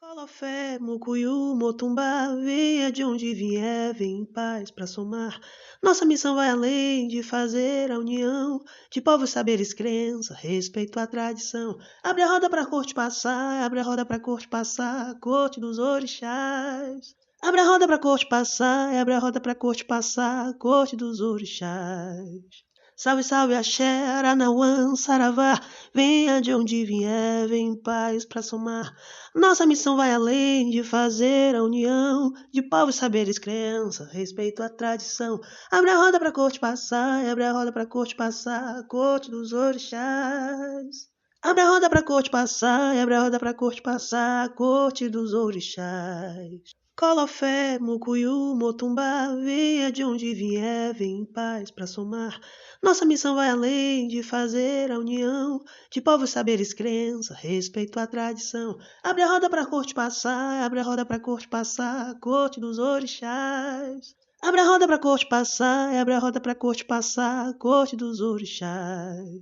Colofé, Mucuyu, Motumbá, venha de onde vier, vem em paz pra somar. Nossa missão vai além de fazer a união de povos, saberes, crença, respeito à tradição. Abre a roda pra corte passar, abre a roda pra corte passar, corte dos orixás. Abre a roda pra corte passar, abre a roda pra corte passar, corte dos orixás. Salve, salve, axé, Aranauã, Saravá, venha de onde vier, vem em paz pra somar. Nossa missão vai além de fazer a união de povos, saberes, crença, respeito à tradição. Abre a roda pra corte passar, abre a roda pra corte passar, corte dos orixás. Abre a roda pra corte passar, abre a roda pra corte passar, corte dos orixás. Colofé, Mucuyu, Motumbá, venha de onde vier, vem em paz pra somar. Nossa missão vai além de fazer a união de povos, saberes, crença, respeito à tradição. Abre a roda pra corte passar, abre a roda pra corte passar, corte dos orixás. Abre a roda pra corte passar, abre a roda pra corte passar, corte dos orixás.